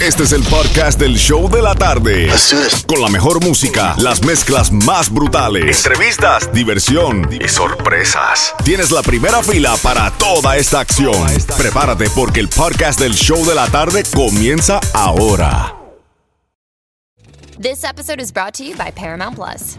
Este es el podcast del show de la tarde. Con la mejor música, las mezclas más brutales, entrevistas, diversión y sorpresas. Tienes la primera fila para toda esta acción. Prepárate porque el podcast del show de la tarde comienza ahora. This episode is brought to you by Paramount Plus.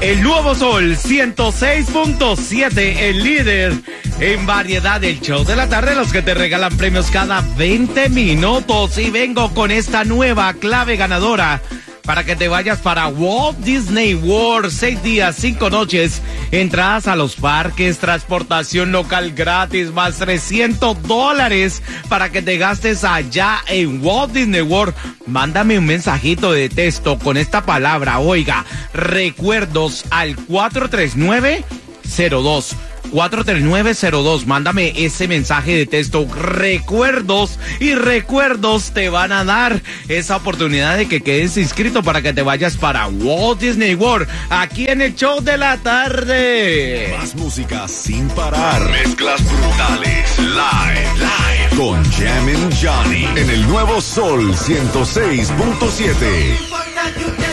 El nuevo Sol 106.7, el líder en variedad del show de la tarde, los que te regalan premios cada 20 minutos. Y vengo con esta nueva clave ganadora para que te vayas para Walt Disney World. Seis días, cinco noches. Entradas a los parques, transportación local gratis, más 300 dólares para que te gastes allá en Walt Disney World. Mándame un mensajito de texto con esta palabra, oiga, recuerdos al 439 02 43902. Mándame ese mensaje de texto. Recuerdos y recuerdos te van a dar esa oportunidad de que quedes inscrito para que te vayas para Walt Disney World aquí en el show de la tarde. Más música sin parar. Mezclas brutales. Live. Live. Con Jammin' Johnny. En el nuevo Sol 106.7.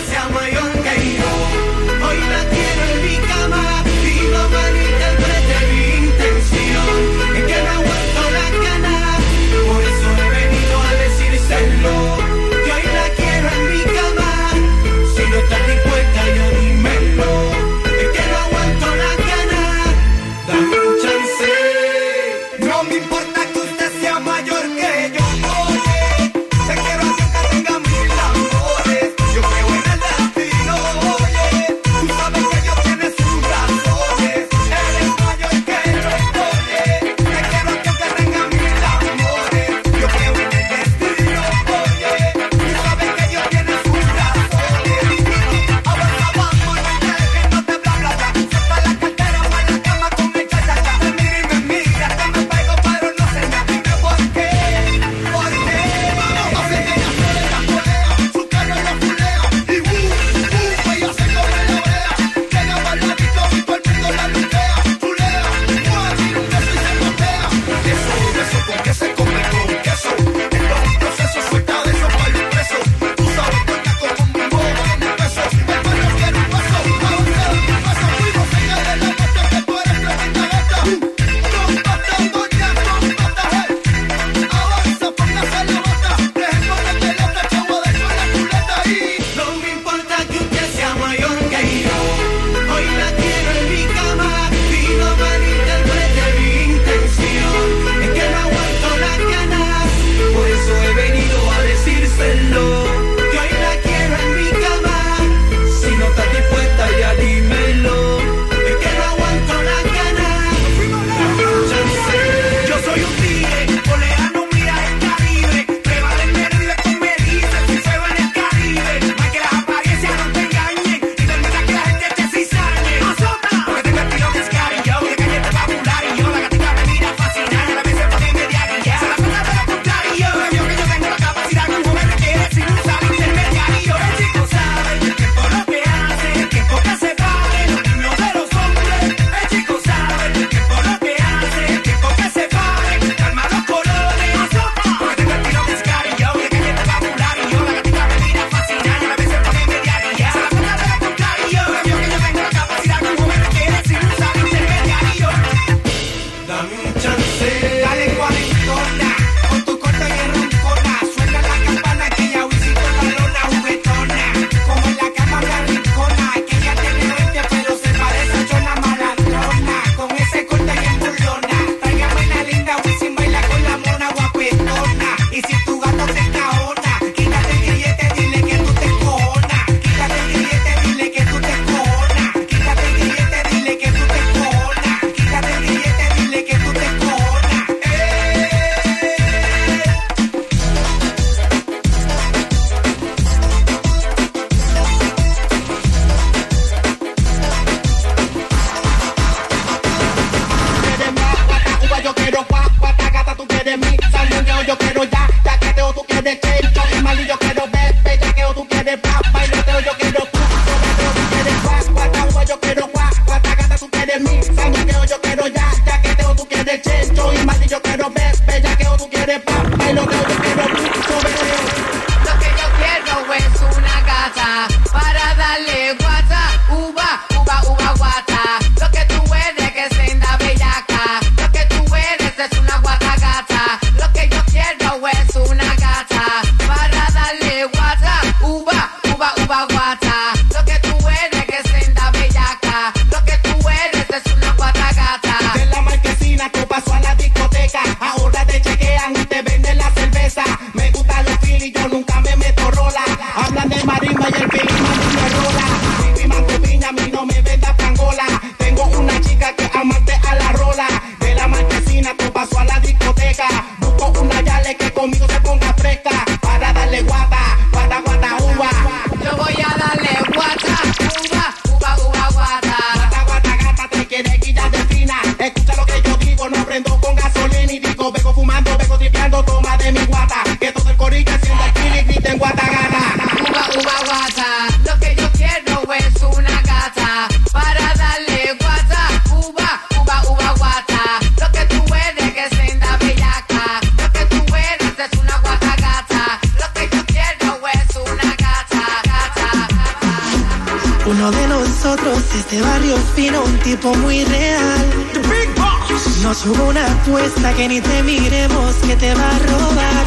muy real. The Big Boss. Una apuesta que ni te miremos que te va a robar.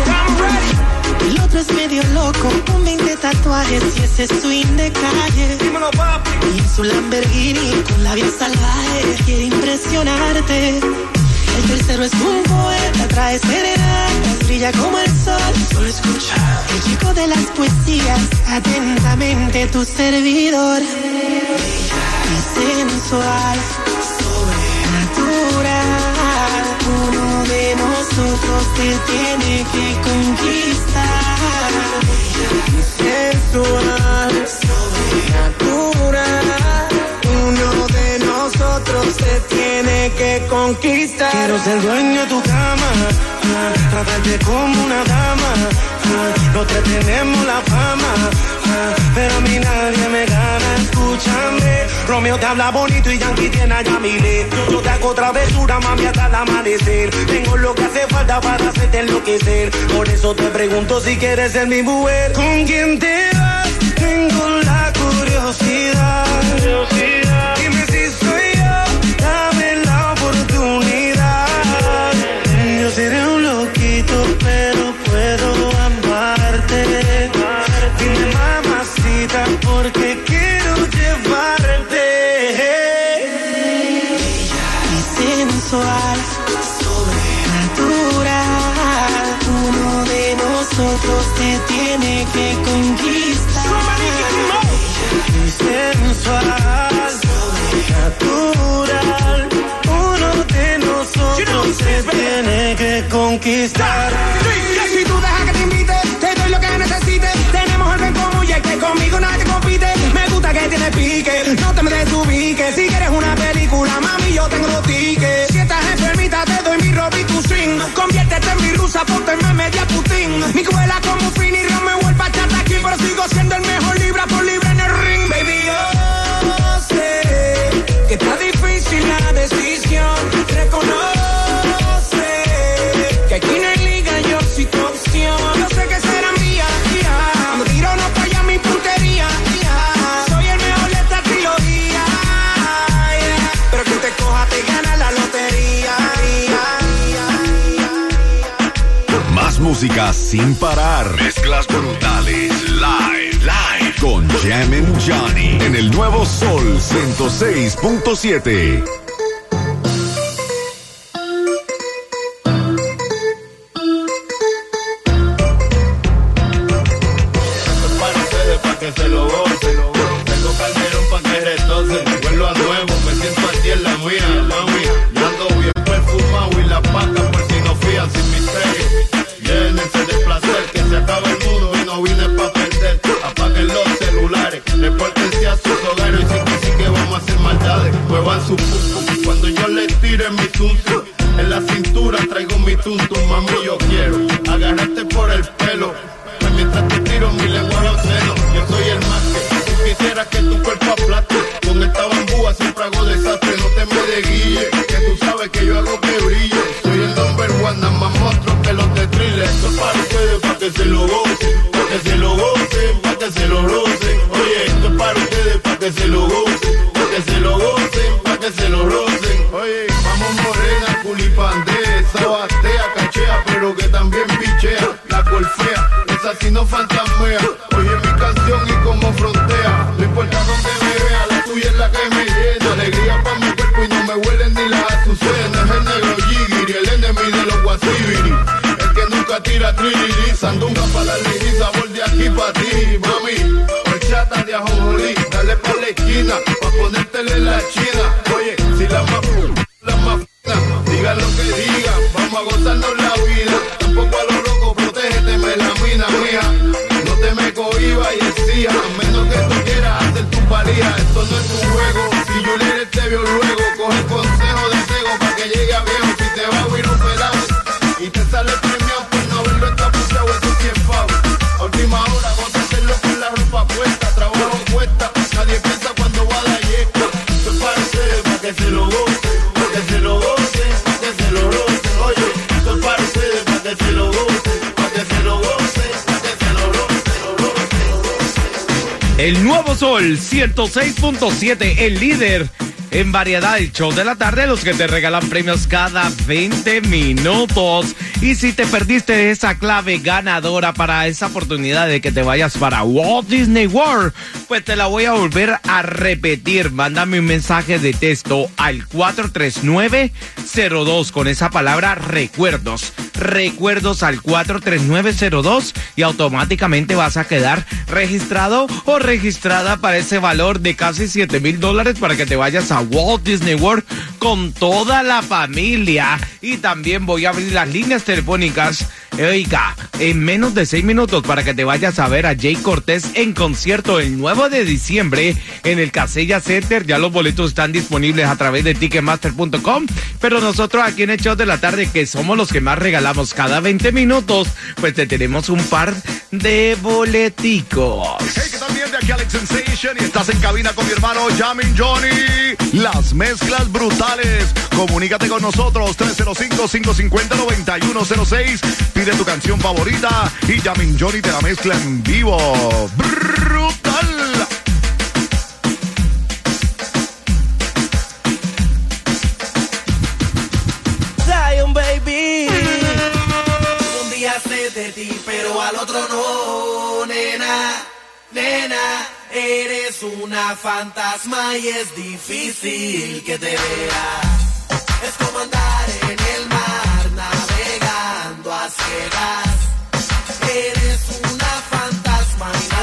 El otro es medio loco, con 20 tatuajes y ese swing de calle. Dímelo, papi. Y en su Lamborghini con labios salvajes quiere impresionarte. El tercero es un poeta, trae serenatas, brilla como el sol. Solo escucha. El chico de las poesías, atentamente tu servidor sensual, sobrenatural. Uno de nosotros te tiene que conquistar. Sensual, sobrenatural. Uno de nosotros te tiene que conquistar. Quiero ser dueño de tu cama, ah, tratarte como una dama. Ah, no te tenemos la fama, ah, pero a mí nadie me mío te habla bonito y Yankee tiene a Yamile. Yo te hago travesura, mami, hasta el amanecer. Tengo lo que hace falta para hacerte enloquecer. Por eso te pregunto si quieres ser mi mujer. ¿Con quién te vas? Tengo la curiosidad. conquistar. Si tú dejas que te invite, te doy lo que necesites. Tenemos algo en común y es que conmigo nadie compite. Me gusta que tienes pique, no te me desubiques. Si quieres una película, mami, yo tengo los tickets. Si estás enfermita, te doy mi ropa y tu. Conviértete en mi rusa, ponte en media putín. Mi cuela como fin música sin parar. Mezclas brutales. Live, live. Con Jam and Johnny. En el nuevo Sol 106.7. Cuando yo les tire mi tum en la cintura traigo mi tum mami yo quiero agarrarte por el pelo. Mientras te tiro mi lengua los senos, yo soy el más que quisiera que tu cuerpo aplaste. Con esta bambúa siempre hago desastre, no te me desguille, que tú sabes que yo hago que brille. Soy el number one, nada más monstruo que los de thriller. Esto es para ustedes, para que se lo gocen, para que se lo gocen, para que se lo gocen. Oye, esto es para ustedes, para que se lo gocen. Que nunca tira trilili, sandunga pa' la lady, sabor de aquí pa' ti, mami. Horchata de ajonjolí, dale pa' la esquina, pa' ponértele la china. Oye, si la más, la más diga lo que diga, vamos a gozarnos la vida. Tampoco a lo loco, protégete, me la mina mía. No te me cohiba y decía, a menos que tú quieras hacer tu paría, esto no es un juego. Si Juliet te vio luego, Sol 106.7, el líder en variedad del show de la tarde, los que te regalan premios cada 20 minutos. Y si te perdiste esa clave ganadora para esa oportunidad de que te vayas para Walt Disney World, pues te la voy a volver a repetir. Mándame un mensaje de texto al 43902 con esa palabra recuerdos. Recuerdos al 43902 y automáticamente vas a quedar registrado o registrada para ese valor de casi 7 mil dólares para que te vayas a Walt Disney World con toda la familia. Y también voy a abrir las líneas telefónicas, oiga, en menos de 6 minutos para que te vayas a ver a Jay Cortés en concierto el 9 de diciembre en el Casella Center. Ya los boletos están disponibles a través de ticketmaster.com. Pero nosotros aquí en el show de la tarde, que somos los que más regalamos cada 20 minutos, pues te tenemos un par de boleticos. Hey, que también de aquí Alex Sensation y estás en cabina con mi hermano Jamin Johnny. Las mezclas brutales. Comunícate con nosotros 305-550-9106. Pide tu canción favorita y Jamin Johnny te la mezcla en vivo. Brutal. Zion, baby. Un día sé de ti, pero al otro no, nena, nena. Eres una fantasma y es difícil que te vea. Es como andar Eres una fantasma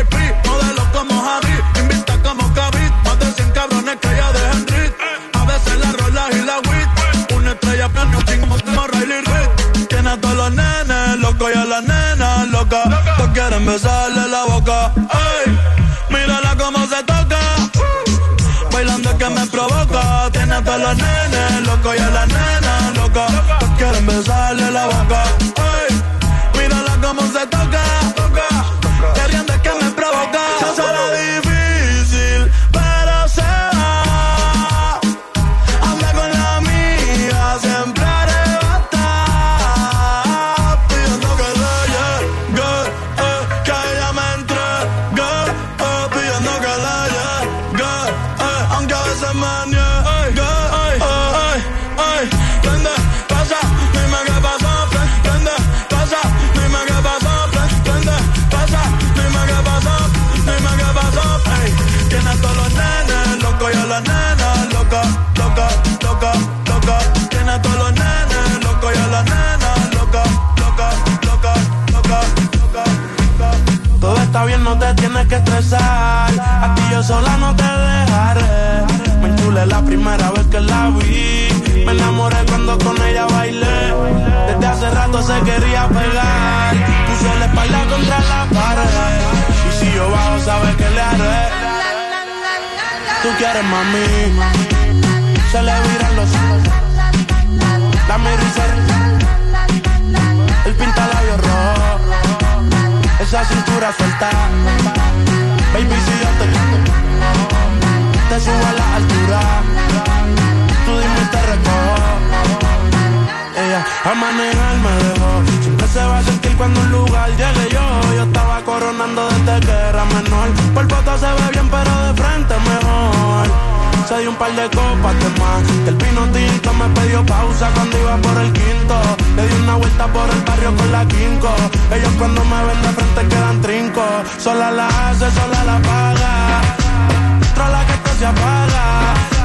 el como Javi. Invita como Kavit. Más de 100 cabrones que ya dejan rit. A veces la rola y la wit. Una estrella piano como como Riley Reid. Tiene a todos los nenes locos y a las nenas locas. Todos quieren besarle la boca. Ey, mírala cómo se toca. Bailando que me provoca. Tiene a todos los nenes locos y a las nenas locas. Todos quieren besarle la boca. Ey, mírala cómo se toca. Estresar. A ti yo sola no te dejaré. Me enchulé la primera vez que la vi. Me enamoré cuando con ella bailé. Desde hace rato se quería pegar. Puse la espalda contra la pared. Y si yo bajo, sabes que le haré. Tú quieres mami. Se le viran los ojos. La miro y se- El pinta labios. Esa cintura suelta. Baby, si yo te te subo a la altura. Tú dime te recojo. Ella a manejar me dejó. Siempre se va a sentir cuando un lugar llegue yo. Yo estaba coronando desde que era menor. Por foto se ve bien, pero de frente mejor. Se dio un par de copas de más. Que el vino tinto me pidió pausa cuando iba por el quinto. Le di una vuelta por el barrio con la quinco. Ellos cuando me ven de frente quedan trinco. Sola la hace, sola la paga. Controla que esto se apaga.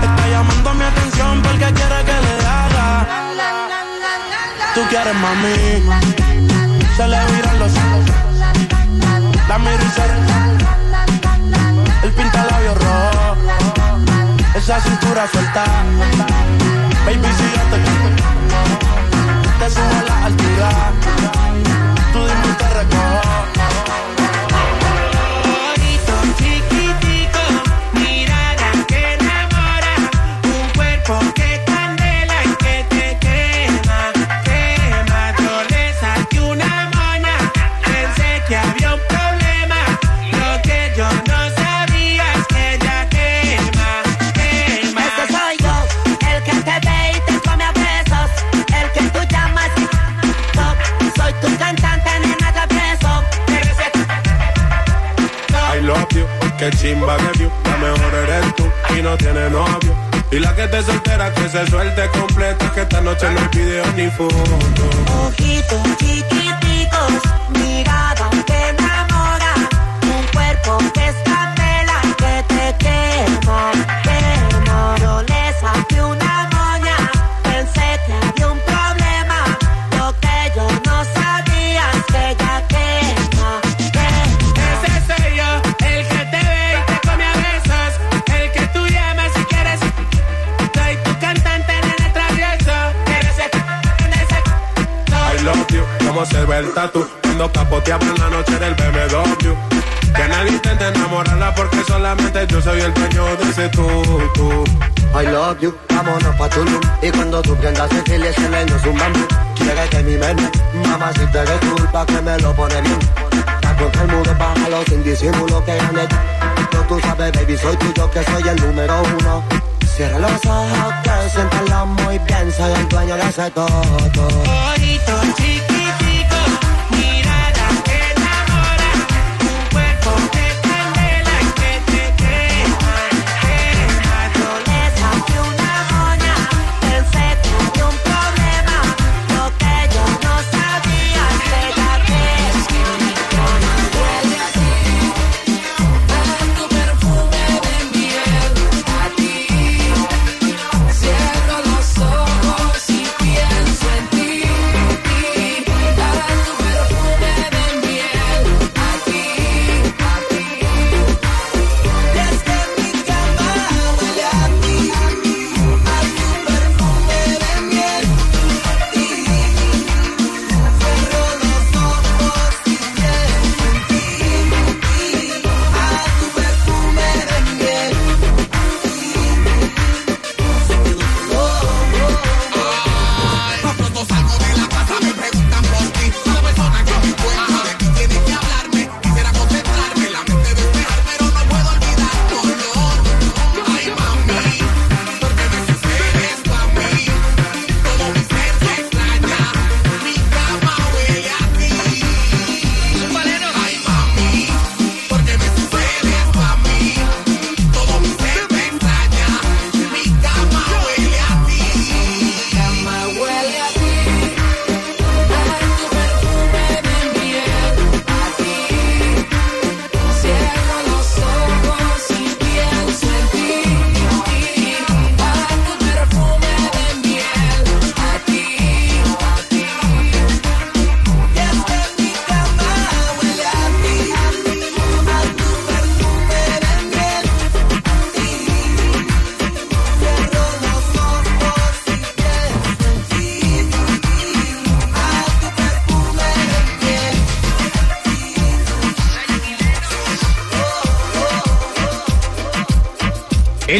Está llamando mi atención porque quiere que le haga. Tú quieres mami. Se le viran los ojos. La miro y se Esa cintura suelta. Baby, si yo te te subo a la altura. Tú dime y te recojo. Te soltera que se suelte completa. Que esta noche no hay video ni foto. Ojitos chiquiticos, Capoteamos en la noche del BMW. Que nadie intente enamorarla porque solamente yo soy el dueño de ese tú, tú. I love you, vámonos pa' Tulum. Y cuando tú prendas el chile se le es un bambú. Quiere que mi menú, mamá si te eres culpa que me lo pone bien. Está contra el muro, bájalo sin disimulo que tú Pero tú sabes baby, soy tuyo que soy el número uno. Cierra los ojos que siéntalo muy bien Soy el dueño de ese todo bonito, chiquitico,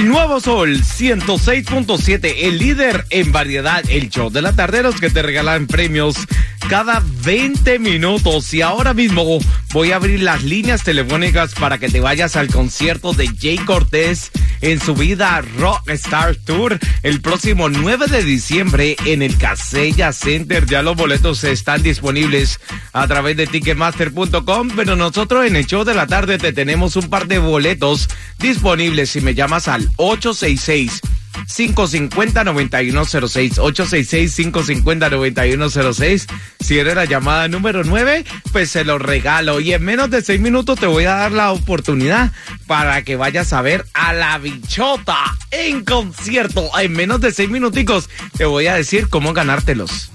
Nuevo Sol 106.7, el líder en variedad, el show de la tarde, los que te regalan premios cada 20 minutos. Y ahora mismo voy a abrir las líneas telefónicas para que te vayas al concierto de Jay Cortés en su vida Rockstar Tour el próximo 9 de diciembre en el Casella Center. Ya los boletos están disponibles a través de ticketmaster.com, pero nosotros en el show de la tarde te tenemos un par de boletos disponibles si me llamas al 866 550-9106. 866-550-9106. Si eres la llamada número 9, pues se lo regalo. Y en menos de 6 minutos te voy a dar la oportunidad para que vayas a ver a la bichota en concierto. En menos de 6 minuticos te voy a decir cómo ganártelos.